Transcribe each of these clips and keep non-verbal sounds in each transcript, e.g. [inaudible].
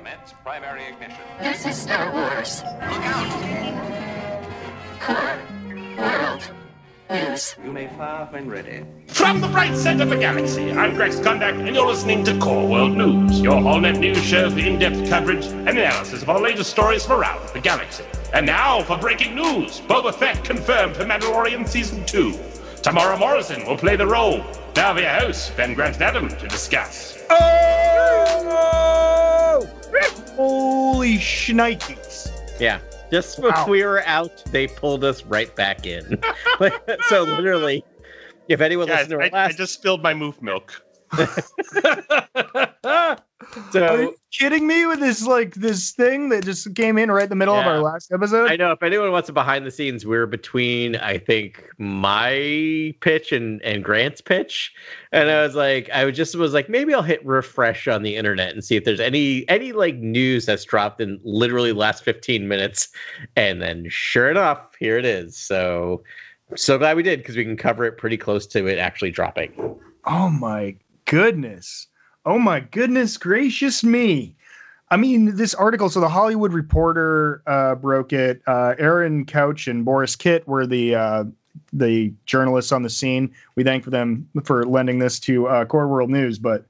Commence primary ignition. This is Star Wars. Look out! Core World News. You may fire when ready. From the bright center of the galaxy, I'm Grex Kondak, and you're listening to Core World News, your all-net news show for in-depth coverage and analysis of our latest stories from around the galaxy. And now for breaking news, Boba Fett confirmed for Mandalorian Season 2. Temuera Morrison will play the role. Now via host, Ben Grant Adam to discuss. Oh! Holy shnikes. Yeah. Just when Wow. we were out, they pulled us right back in. [laughs] so literally, if anyone Guys, listened to I, last, I just spilled my moof milk. [laughs] [laughs] Are you kidding me with this like this thing that just came in right in the middle of our last episode? I know if anyone wants a behind the scenes, we're between I think my pitch and and Grant's pitch, and I was like, I just was like, maybe I'll hit refresh on the internet and see if there's any any like news that's dropped in literally last 15 minutes, and then sure enough, here it is. So so glad we did because we can cover it pretty close to it actually dropping. Oh my goodness. Oh my goodness gracious me. I mean, this article, so the Hollywood Reporter uh, broke it. Uh, Aaron Couch and Borys Kit were the uh, the journalists on the scene. We thank for them for lending this to uh, Core World News, but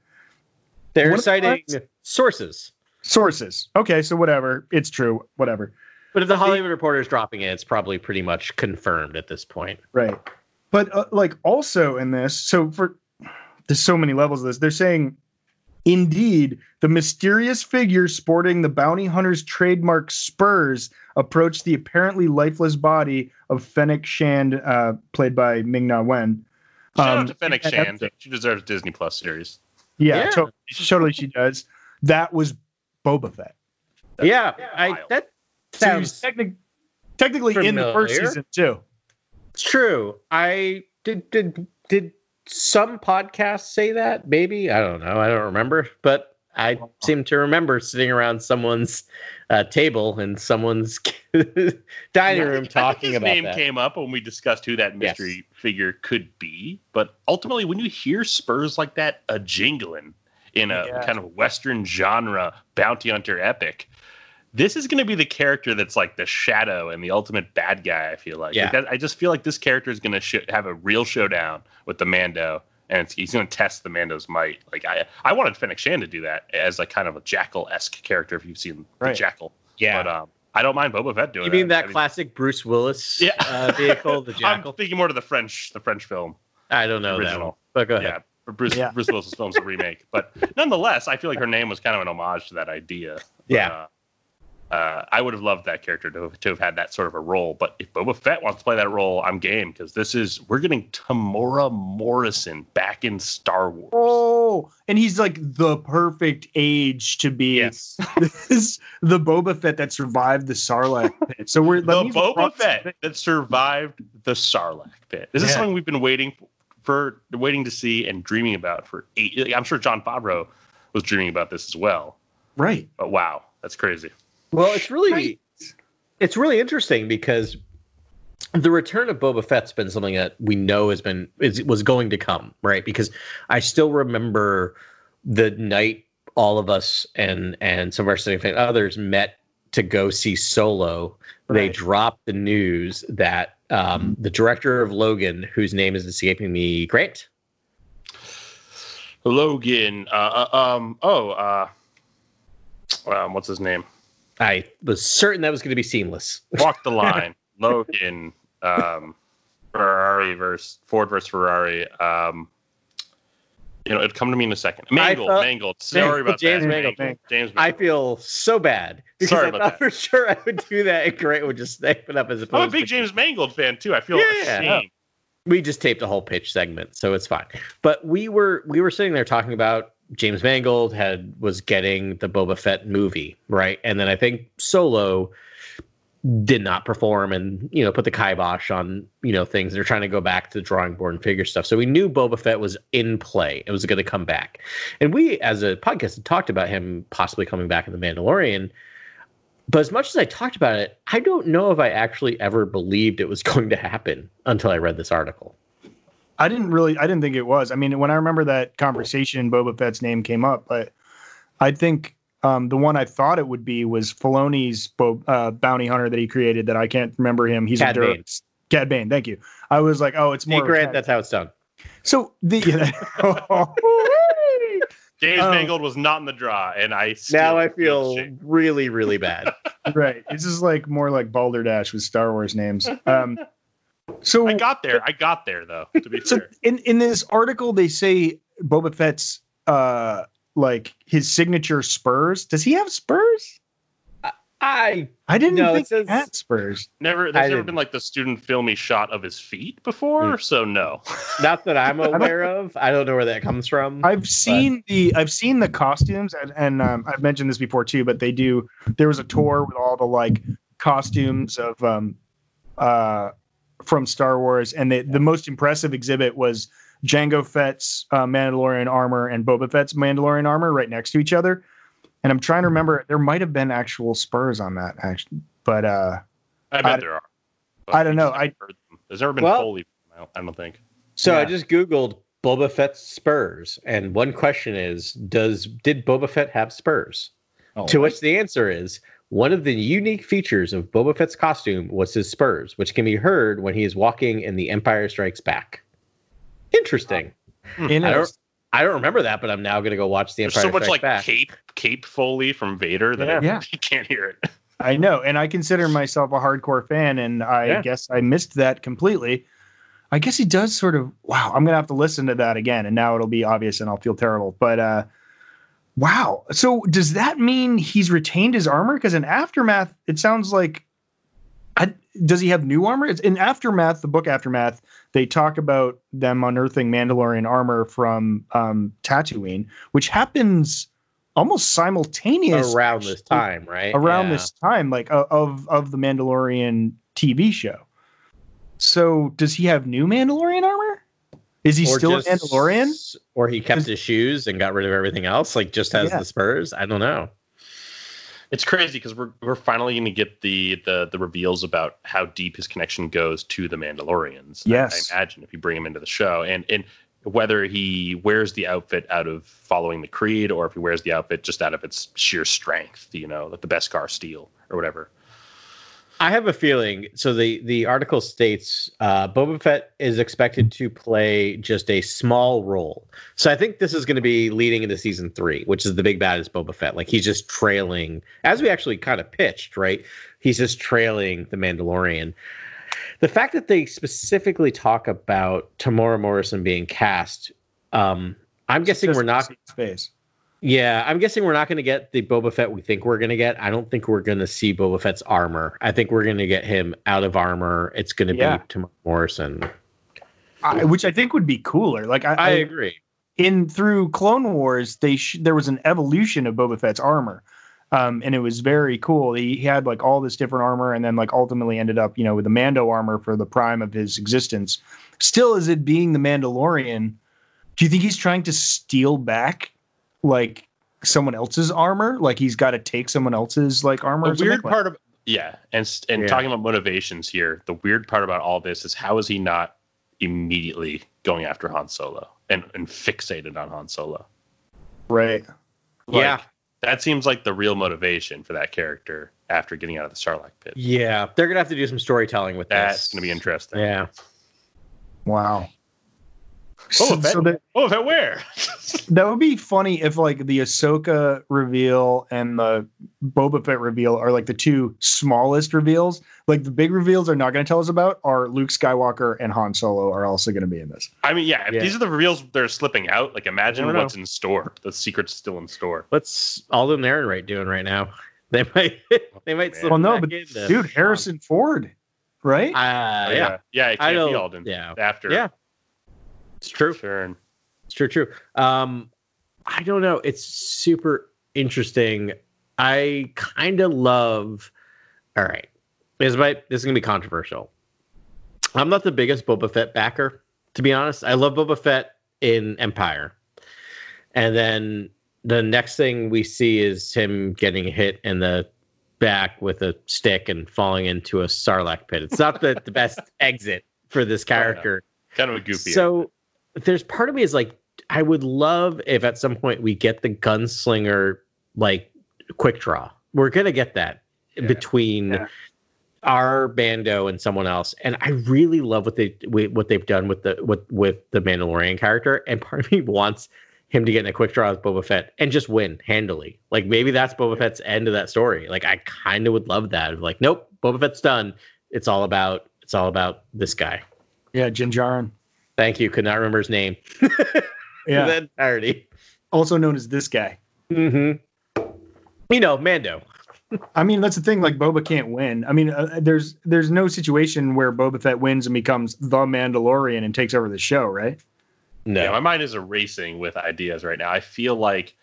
They're citing sources. sources. Okay, so whatever. It's true. Whatever. But if the Hollywood Reporter is dropping it, it's probably pretty much confirmed at this point. Right. But uh, like also in this, so for there's so many levels of this. They're saying indeed the mysterious figure sporting the bounty hunter's trademark spurs approached the apparently lifeless body of Fennec Shand, uh, played by Ming Na Wen. Shout Um, out to Fennec Shand. episode. She deserves Disney Plus series. Yeah, Yeah. to- totally she does. That was Boba Fett. yeah, I wild. that So he's sounds technic- technically in the first season too. It's true. I did did did some podcasts say that? Maybe I don't know. I don't remember, but I seem to remember sitting around someone's uh, table in someone's [laughs] dining room think- I think talking his about name that. came up when we discussed who that Yes. mystery figure could be. But ultimately, when you hear Spurs like that, a jingling in a Yeah. kind of Western genre bounty hunter epic, this is going to be the character that's like the shadow and the ultimate bad guy. I feel like. Yeah. Like that- I just feel like this character is going to sh- have a real showdown with the Mando. And it's, he's going to test the Mando's might. Like I, I wanted Fennec Shand to do that as like kind of a Jackal esque character. If you've seen Right. the Jackal, yeah. but um, I don't mind Boba Fett doing. It. You mean that that I mean- classic Bruce Willis Yeah. uh, vehicle, the [laughs] Jackal? I'm thinking more to the French, the French film. I don't know that original. one, but go ahead. Yeah, Bruce Yeah. Bruce Willis's film's a remake, but nonetheless, I feel like her name was kind of an homage to that idea. But, Yeah. uh, uh, I would have loved that character to have, to have had that sort of a role. But if Boba Fett wants to play that role, I'm game because this is we're getting Temuera Morrison back in Star Wars. Oh, and he's like the perfect age to be Yes, this the Boba Fett that survived the Sarlacc [laughs] pit. So we're the Boba Fett that survived the Sarlacc pit. This is Yeah. something we've been waiting for, waiting to see and dreaming about for eight. I'm sure Jon Favreau was dreaming about this as well. Right. But wow, that's crazy. Well, it's really Right. it's really interesting because the return of Boba Fett's been something that we know has been is was going to come, right? Because I still remember the night all of us and and some of our significant others met to go see Solo. They dropped the news that um, the director of Logan, whose name is escaping me, Grant. Logan. Uh, uh, um. Oh. Uh. Um. What's his name? I was certain that was going to be seamless. [laughs] Walk the line. Logan. Um. Ferrari versus Ford versus Ferrari. Um. You know, it'd come to me in a second. Mangled. thought- Mangled. Sorry about James that. Mangold. James. I feel so bad because Sorry I about thought that. for [laughs] sure I would do that, and Grant would just snipe it up as opposed. I'm a big to- James Mangold fan too. I feel Yeah. ashamed. We just taped a whole pitch segment, so it's fine. But we were we were sitting there talking about James Mangold had was getting the Boba Fett movie right, and then I think Solo did not perform and you know put the kibosh on you know things. They're trying to go back to the drawing board and figure stuff. So we knew boba fett was in play. It was going to come back. And we as a podcast had talked about him possibly coming back in the mandalorian. But as much as i talked about it i don't know if i actually ever believed it was [laughs] going to happen until i read this article I didn't really I didn't think it was. I mean, when I remember that conversation, Boba Fett's name came up, but I think Um, the one I thought it would be was Filoni's bo- uh, bounty hunter that he created. That I can't remember him. He's Cad a Bane. Cad Bane. Thank you. I was like, oh, it's more. of a Secret, that's how it's done. so the. [laughs] James Oh. Mangold was not in the draw, and I still Now I feel really, really bad. [laughs] right. This is like more like Balderdash with Star Wars names. Um, so I got there. I got there though. To be [laughs] So fair, in in this article, they say Boba Fett's uh like his signature spurs. Does he have spurs? I I didn't No, it think says- he had spurs. never. I There's never didn't. been like the student filmy shot of his feet before, so no. not that I'm [laughs] aware of. I don't know where that comes from. I've seen the I've seen the costumes and, and um, I've mentioned this before too, but they do. There was a tour with all the like costumes of um uh from Star Wars, and the the most impressive exhibit was Jango Fett's uh, Mandalorian armor and Boba Fett's Mandalorian armor right next to each other. And I'm trying to remember. There might have been actual spurs on that, actually, but uh, I bet I- there are. I don't know. just haven't heard them. There's never been Well- Foley. I don't- I don't think. So I just googled Boba Fett's spurs, and one question is: Does did Boba Fett have spurs? Oh, to which the answer is one of the unique features of Boba Fett's costume was his spurs, which can be heard when he is walking in The Empire Strikes Back. Interesting. in I don't, I don't remember that, but I'm now going to go watch The Empire There's Empire so much Strikes like Back. cape cape Foley from Vader that Yeah. I, Yeah. you [laughs] can't hear it. I know, and I consider myself a hardcore fan, and I Yeah. guess I missed that completely. I guess he does sort of. Wow, I'm gonna have to listen to that again, and now it'll be obvious, and I'll feel terrible. But uh, wow, so does that mean he's retained his armor? Because in aftermath, it sounds like. I, does he have new armor? It's in aftermath, the book aftermath. They talk about them unearthing Mandalorian armor from um, Tatooine, which happens almost simultaneous around this time, right? around Yeah. this time, like of of the Mandalorian TV show. So does he have new Mandalorian armor? Is he Or still just- a Mandalorian? Or he kept his shoes and got rid of everything else, like just has Yeah. the spurs. I don't know. It's crazy because we're we're finally going to get the, the the reveals about how deep his connection goes to the Mandalorians. I- Yes. I, imagine if you bring him into the show, and and whether he wears the outfit out of following the creed, or if he wears the outfit just out of its sheer strength, you know, like the Beskar steel or whatever. I have a feeling. So the the article states uh, Boba Fett is expected to play just a small role. So I think this is going to be leading into season three, which is the big bad is Boba Fett. Like he's just trailing, as we actually kind of pitched, right? He's just trailing the Mandalorian. The fact that they specifically talk about Temuera Morrison being cast, um, I'm guessing we're not space. Yeah, I'm guessing we're not going to get the Boba Fett we think we're going to get. I don't think we're going to see Boba Fett's armor. I think we're going to get him out of armor. It's going to Yeah. be Temuera Morrison. I, which I think would be cooler. Like I, I I agree. in through Clone Wars, they sh- there was an evolution of Boba Fett's armor, um, and it was very cool. He, he had like all this different armor, and then like ultimately ended up, you know, with the Mando armor for the prime of his existence. Still, as it being the Mandalorian, do you think he's trying to steal back like someone else's armor? Like he's got to take someone else's like armor. The something? weird Like- part of yeah, and and Yeah. talking about motivations here, the weird part about all this is how is he not immediately going after Han Solo and, and fixated on Han Solo? right? Like, yeah, that seems like the real motivation for that character after getting out of the Sarlacc pit. yeah. They're going to have to do some storytelling with that. That's this. going to be interesting. Yeah, Wow. Oh, So- that, so that- oh, that where? [laughs] That would be funny if like the Ahsoka reveal and the Boba Fett reveal are like the two smallest reveals. Like the big reveals are not going to tell us about are Luke Skywalker and Han Solo are also going to be in this. I mean, yeah, if Yeah. these are the reveals that are slipping out, like imagine I don't what's in store. The secret's still in store. what's Alden Ehrenreich doing right now? [laughs] They might, [laughs] they might slip Well, no, back but dude, Harrison Ford, right? Uh, Oh, yeah, yeah, it I can't be Alden. yeah. after Yeah. It's true. Sure. It's true, true. Um, I don't know. It's super interesting. I kind of love. All right, this might this is gonna be controversial. I'm not the biggest Boba Fett backer, to be honest. I love Boba Fett in Empire, and then the next thing we see is him getting hit in the back with a stick and falling into a sarlacc pit. It's not the, the best [laughs] exit for this character. Kind of a goofy. So there's part of me is like, I would love if at some point we get the gunslinger like quick draw. We're gonna get that between Yeah. our bando and someone else. And I really love what they what they've done with the with with the Mandalorian character. And part of me [laughs] wants him to get in a quick draw with Boba Fett and just win handily. Like maybe that's Boba Fett's end of that story. Like I kind of would love that. Like nope, Boba Fett's done. It's all about it's all about this guy. Yeah, Din Djarin. Thank you. Could not remember his name. [laughs] Yeah, the entirety. also known as this guy. Mm-hmm. You know, Mando. I mean, that's the thing. Like Boba can't win. I mean, uh, there's there's no situation where Boba Fett wins and becomes the Mandalorian and takes over the show, right? No. Yeah, my mind is racing with ideas right now. I feel like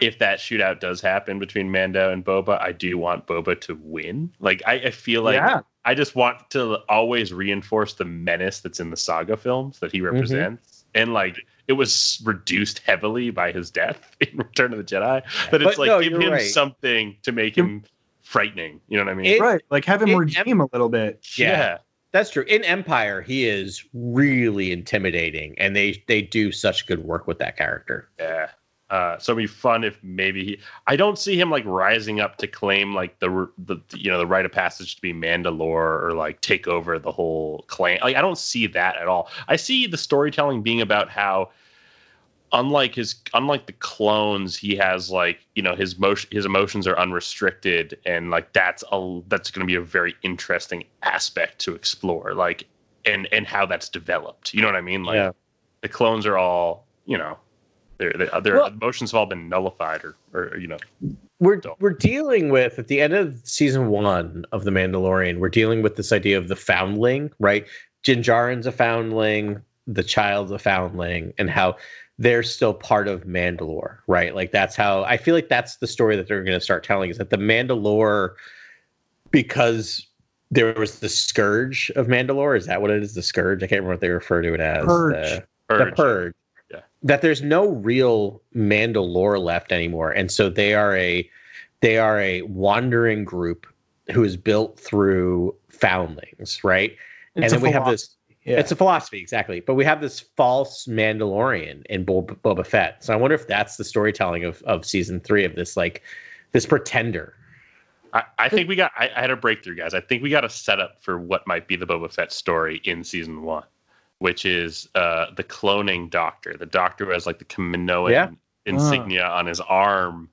if that shootout does happen between Mando and Boba, I do want Boba to win. Like I, I feel like yeah, I just want to always reinforce the menace that's in the saga films that he Mm-hmm. represents. And like it was reduced heavily by his death [laughs] in Return of the Jedi. But it's But like no, give him right. something to make him frightening. You know what I mean? It- right. Like have him it- redeem a little bit. Yeah. That's true. In Empire, he is really intimidating, and they they do such good work with that character. Yeah. Uh, so it'd be fun if maybe he. I don't see him like rising up to claim like the the you know the rite of passage to be Mandalore or like take over the whole clan. Like I don't see that at all. I see the storytelling being about how, unlike his unlike the clones, he has like you know his motion his emotions are unrestricted and like that's a that's going to be a very interesting aspect to explore. Like and and how that's developed. You know what I mean? Like Yeah. the clones are all you know their their, uh, their Well- emotions have all been nullified or or you know We're Don't. we're dealing with at the end of season one of the Mandalorian, we're dealing with this idea of the foundling, right? Din Djarin's a foundling, the child's a foundling, and how they're still part of Mandalore, right? Like that's how I feel like that's the story that they're going to start telling is that the Mandalore, because there was the scourge of Mandalore. Is that what it is? The scourge? I can't remember what they refer to it as. Purge. The- purge. the purge. Yeah. That there's no real Mandalore left anymore, and so they are a they are a wandering group who is built through foundlings, right? It's and then we have this. Yeah. It's a philosophy, exactly. But we have this false Mandalorian in Bo- Boba Fett. So I wonder if that's the storytelling of of season three of this like this pretender. I, I think we got. I, I had a breakthrough, guys. I think we got a setup for what might be the Boba Fett story in season one, which is uh, the cloning doctor. The doctor who has like the Kaminoan Yeah. insignia on his arm.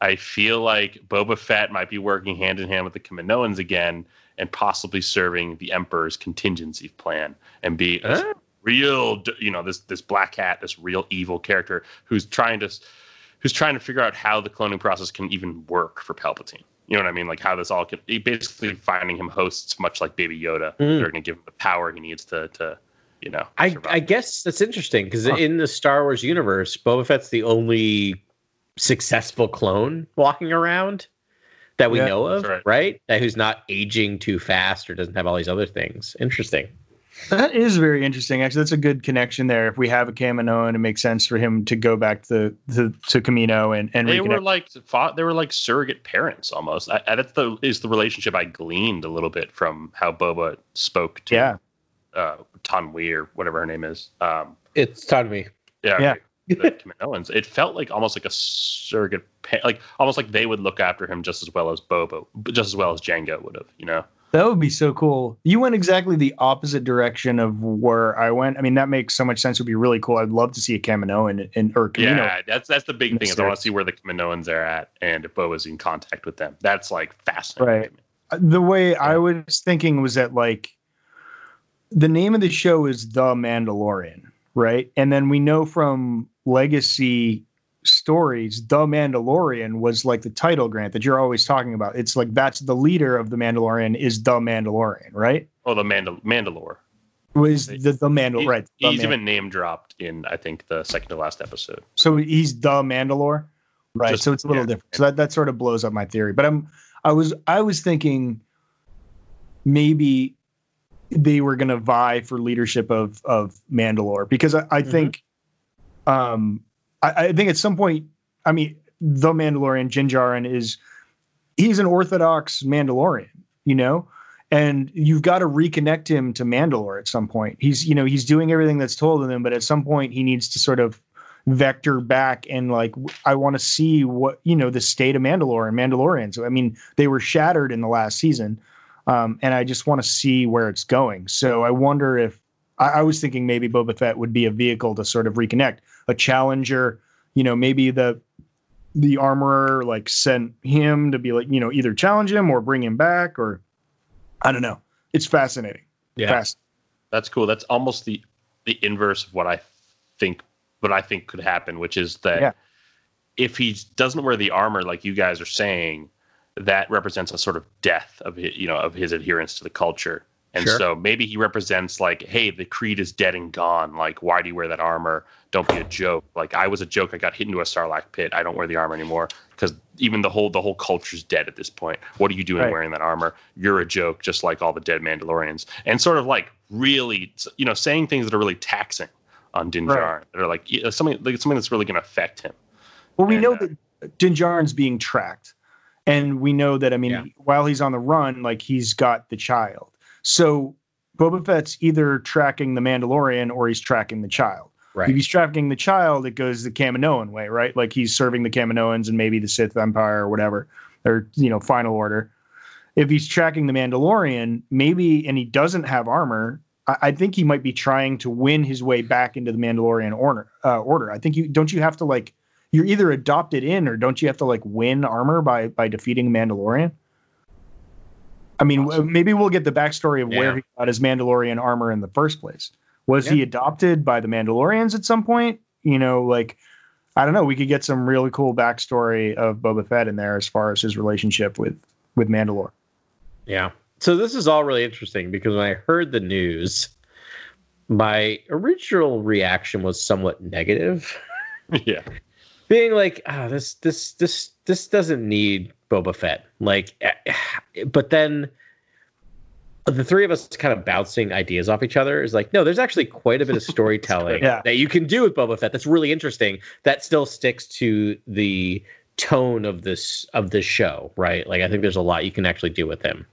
I feel like Boba Fett might be working hand in hand with the Kaminoans again, and possibly serving the Emperor's contingency plan and be a Huh? real, you know, this this black hat, this real evil character who's trying to who's trying to figure out how the cloning process can even work for Palpatine. You know what I mean? Like how this all can basically finding him hosts much like Baby Yoda. Mm. They're going to give him the power he needs to to you know. I. I guess that's interesting because Huh. in the Star Wars universe, Boba Fett's the only successful clone walking around that we Yeah, know of, right. right. That who's not aging too fast or doesn't have all these other things. Interesting. That is very interesting. Actually, that's a good connection there. If we have a Kaminoan, it makes sense for him to go back to to, to Kamino and and they reconnect. were like fought, they were like surrogate parents almost. I, I, that's the is the relationship I gleaned a little bit from how Boba spoke to yeah, uh, Taun We or whatever her name is. Um, It's time me. yeah, Yeah. the Kaminoans. It felt like almost like a surrogate, pa- like almost like they would look after him just as well as Bobo, just as well as Jango would have. You know, that would be so cool. You went exactly the opposite direction of where I went. I mean, that makes so much sense. It would be really cool. I'd love to see a Kaminoan in or Kamino. yeah, that's that's the big thing is I want to see where the Kaminoans are at and if Boba's in contact with them. That's like fascinating. Right. the way I was thinking was that like the name of the show is The Mandalorian, right? And then we know from legacy stories, The Mandalorian was like the title grant that you're always talking about. It's like that's the leader of the Mandalorian is the Mandalorian, right? Oh, the Mandal- Mandalore. Was the the Mandal He- right? the He's even name dropped in I think the second to last episode. so he's the Mandalore, right? Just- so it's a little yeah. different. So that, that sort of blows up my theory. But I'm I was I was thinking maybe they were going to vie for leadership of of Mandalore because I, I think um I, I think at some point I mean the Mandalorian Din Djarin is he's an orthodox Mandalorian, you know. And you've got to reconnect him to Mandalore at some point. He's, you know, he's doing everything that's told of him, but at some point he needs to sort of vector back and like I want to see what you know the state of Mandalore and Mandalorians. I mean, they were shattered in the last season, um, and I just want to see where it's going. So I wonder if I, I was thinking maybe Boba Fett would be a vehicle to sort of reconnect, a challenger. You know, maybe the the armorer like sent him to be like you know either challenge him or bring him back or I don't know. It's fascinating. Yeah. Fast. That's cool. That's almost the the inverse of what I think what I think could happen, which is that Yeah. if he doesn't wear the armor like you guys are saying, that represents a sort of death of his, you know of his adherence to the culture. And Sure. so maybe he represents like, hey, the creed is dead and gone. Like, why do you wear that armor? Don't be a joke. Like, I was a joke. I got hit into a sarlacc pit. I don't wear the armor anymore because even the whole the whole culture's dead at this point. What are you doing Right. wearing that armor? You're a joke, just like all the dead Mandalorians. And sort of like really, you know, saying things that are really taxing on Din Right. That are like something like something that's really going to affect him. Well, we And, know uh, that Din Djarin's being tracked, and we know that I mean, Yeah. while he's on the run, like he's got the child. So Boba Fett's either tracking the Mandalorian or he's tracking the child. Right. If he's tracking the child, it goes the Kaminoan way, right? Like he's serving the Kaminoans and maybe the Sith Empire or whatever, or you know, Final Order. If he's tracking the Mandalorian, maybe, and he doesn't have armor, I, I think he might be trying to win his way back into the Mandalorian order. Uh, order. I think you don't you have to like you're either adopted in or don't you have to like win armor by by defeating Mandalorian? I mean, w- maybe we'll get the backstory of where he got his Mandalorian armor in the first place. Was he adopted by the Mandalorians at some point? You know, like I don't know. We could get some really cool backstory of Boba Fett in there as far as his relationship with with Mandalore. Yeah. So this is all really interesting because when I heard the news, my original reaction was somewhat negative, [laughs] yeah, being like, "Ah, this this this this doesn't need Boba Fett." Like, eh, but then the three of us kind of bouncing ideas off each other is like, no, there's actually quite a bit of [laughs] storytelling Yeah. that you can do with Boba Fett that's really interesting. That still sticks to the tone of this of this show, right? Like, I think there's a lot you can actually do with him.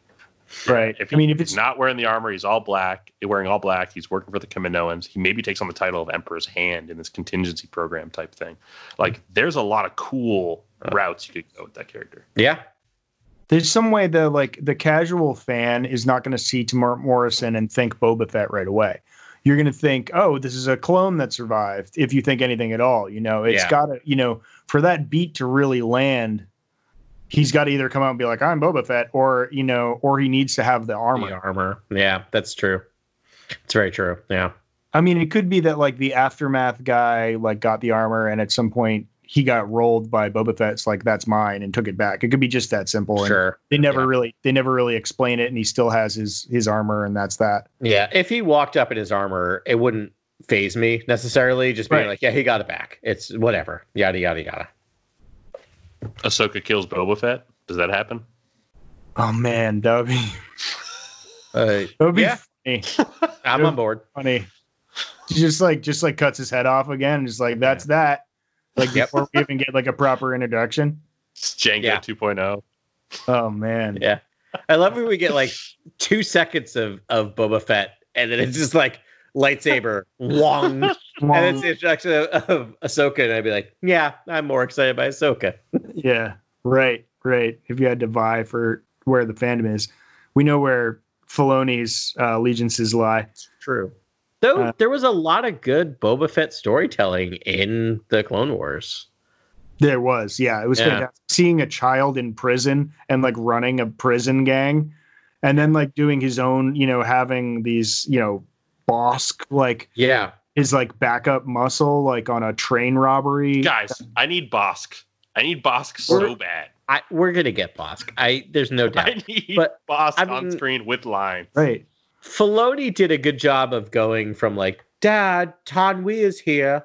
Right. If I mean, if it's he's not wearing the armor, he's all black. Wearing all black, he's working for the Kaminoans. He maybe takes on the title of Emperor's Hand in this contingency program type thing. Like, there's a lot of cool uh. routes you could go with that character. Yeah, there's some way the like the casual fan is not going to see Temuera Morrison and think Boba Fett right away. You're going to think, oh, this is a clone that survived. If you think anything at all, you know, it's Yeah. got to, you know, for that beat to really land, he's got to either come out and be like, I'm Boba Fett, or you know, or he needs to have the armor. The armor. Yeah, that's true. It's very true. Yeah. I mean, it could be that like the aftermath guy like got the armor, and at some point he got rolled by Boba Fett's like that's mine and took it back. It could be just that simple. and Sure. They never Yeah. really they never really explain it, and he still has his his armor, and that's that. Yeah. If he walked up in his armor, it wouldn't phase me necessarily. Just being Right. like, yeah, he got it back. It's whatever. Yada yada yada. Ahsoka kills Boba Fett. Does that happen? Oh man, that would be [laughs] Uh, that would be Yeah. funny. [laughs] I'm Yeah. on board. funny. He just like just like cuts his head off again, just like that's that. Like before we even get like a proper introduction. It's Jango Yeah. 2.0. Oh man. Yeah. I love when we get like two seconds of of Boba Fett, and then it's just like lightsaber, [laughs] wong, and it's the introduction of, of Ahsoka, and I'd be like, yeah, I'm more excited by Ahsoka. [laughs] Yeah, right, right. If you had to vie for where the fandom is, we know where Filoni's uh, allegiances lie. True. Though Uh, there was a lot of good Boba Fett storytelling in the Clone Wars. There was, yeah, it was Yeah. fantastic. Seeing a child in prison and like running a prison gang, and then like doing his own, you know, having these, you know, Bosk like Yeah. his like backup muscle like on a train robbery. Guys, I need Bosk. I need Bosk so We're- bad. I, we're gonna get Bosk. I there's no [laughs] doubt. I need But, Bosk I on screen with lines. Right. Filoni did a good job of going from like Dad, Taun We is here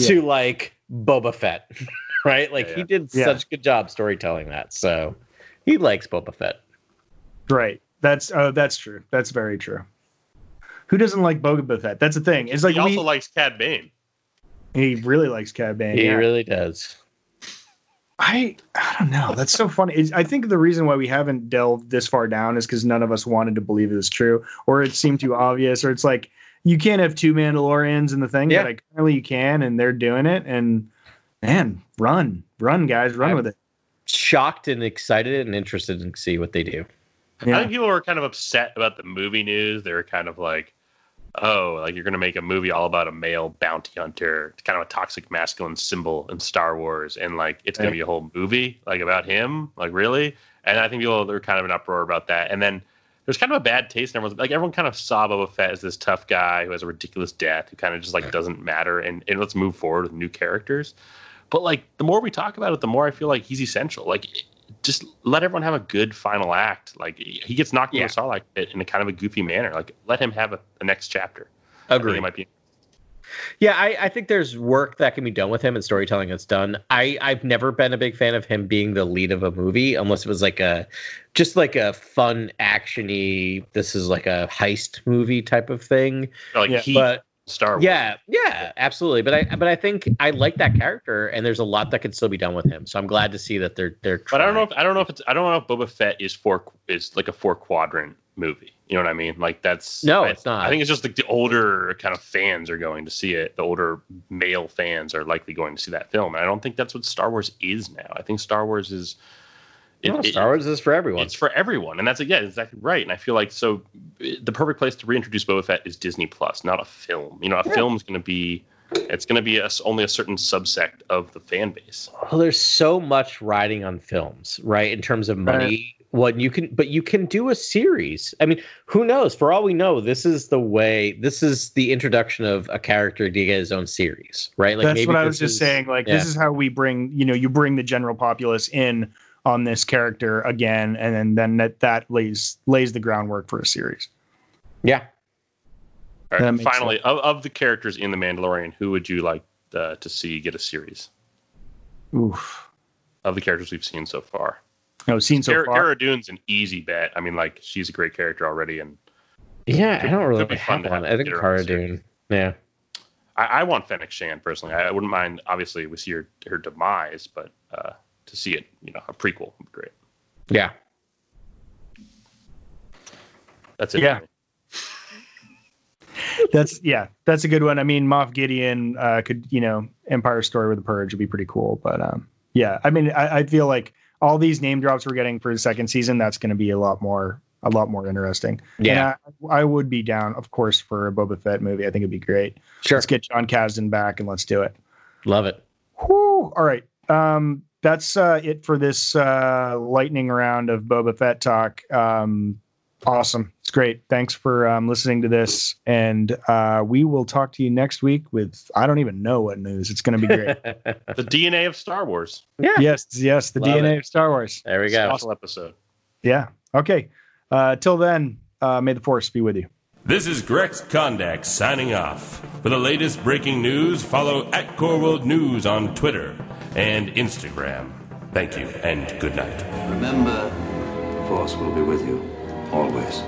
to like Boba Fett, [laughs] right? Like Yeah, he did Yeah. such good job storytelling that. So he likes Boba Fett. Right. That's uh, that's true. That's very true. Who doesn't like Boba Fett? That's the thing. It's like he also we, likes Cad Bane. he really likes Cad Bane. He yeah. really does. I I don't know. That's so funny. It's- I think the reason why we haven't delved this far down is because none of us wanted to believe it was true, or it seemed too obvious, or it's like you can't have two Mandalorians in the thing, Yeah. but I currently you can, and they're doing it. And man, run, run, guys, run I'm- with it. Shocked and excited and interested to see what they do. I think people were kind of upset about the movie news. They were kind of like, "Oh, like you're going to make a movie all about a male bounty hunter, it's kind of a toxic masculine symbol in Star Wars, and like it's going to be a whole movie like about him, like really." And I think people are kind of an uproar about that. And then there's kind of a bad taste. And everyone's like, everyone kind of saw Boba Fett as this tough guy who has a ridiculous death, who kind of just like doesn't matter, and, and let's move forward with new characters. But like the more we talk about it, the more I feel like he's essential. Like just let everyone have a good final act. Like he gets knocked Yeah. into a Sarlacc pit in a kind of a goofy manner. Like let him have a, a next chapter. I Agree. might be. Yeah, I, I think there's work that can be done with him and storytelling that's done. I, I've never been a big fan of him being the lead of a movie unless it was like a just like a fun actiony this is like a heist movie type of thing. Like Yeah, he But Star Wars. yeah, yeah, absolutely. But I but I think I like that character and there's a lot that can still be done with him. So I'm glad to see that they're they're But I don't know if I don't know if it's I don't know if Boba Fett is four is like a four quadrant movie. You know what I mean? Like that's No, I- it's not. I think it's just like the older kind of fans are going to see it. The older male fans are likely going to see that film. And I don't think that's what Star Wars is now. I think Star Wars is it- No, Star Wars is for everyone. It's for everyone, and that's yeah, exactly right. And I feel like so the perfect place to reintroduce Boba Fett is Disney Plus, not a film. You know, a film's going to be it's going to be a s only a certain subsect of the fan base. Well, there's so much riding on films, right? In terms of money, what you can, but you can do a series. I mean, who knows? For all we know, this is the way. This is the introduction of a character to get his own series, right? Like That's maybe what I was this just is- saying. Like yeah. this is how we bring, you know, you bring the general populace in on this character again, and then then that that lays lays the groundwork for a series. Yeah, All That right, makes finally, of, of the characters in the Mandalorian, who would you like uh, to see get a series Oof. of the characters we've seen so far? No, seen so Cara, far. Cara Dune's an easy bet. I mean, like she's a great character already, and yeah. Could- I don't really be fun have to one. have I think get Cara. Dune. Yeah, I, I want Fennec Shand personally. I, I wouldn't mind. Obviously, we see her her demise, but uh, to see it, you know, a prequel would be great. yeah. That's it. Yeah. That's yeah, that's a good one. I mean, Moff Gideon uh, could, you know, Empire Story with the Purge would be pretty cool. But um, yeah, I mean, I, I feel like all these name drops we're getting for the second season, that's going to be a lot more, a lot more interesting. Yeah. And I, I would be down, of course, for a Boba Fett movie. I think it'd be great. Sure, Let's get Jon Kasdan back and let's do it. love it. Whew. All right. Um, that's uh, it for this uh, lightning round of Boba Fett talk. Um, awesome. It's great. Thanks for um, listening to this. And uh, we will talk to you next week with, I don't even know what news. It's going to be great. [laughs] The DNA of Star Wars. yeah, yes. Yes. The Love DNA it. of Star Wars. there we go. Special episode. Yeah. Okay. Uh, till then, uh, may the force be with you. This is Grex Kondak signing off. For the latest breaking news, follow at Core World News on Twitter and Instagram. Thank you and good night. Remember, the Force will be with you always.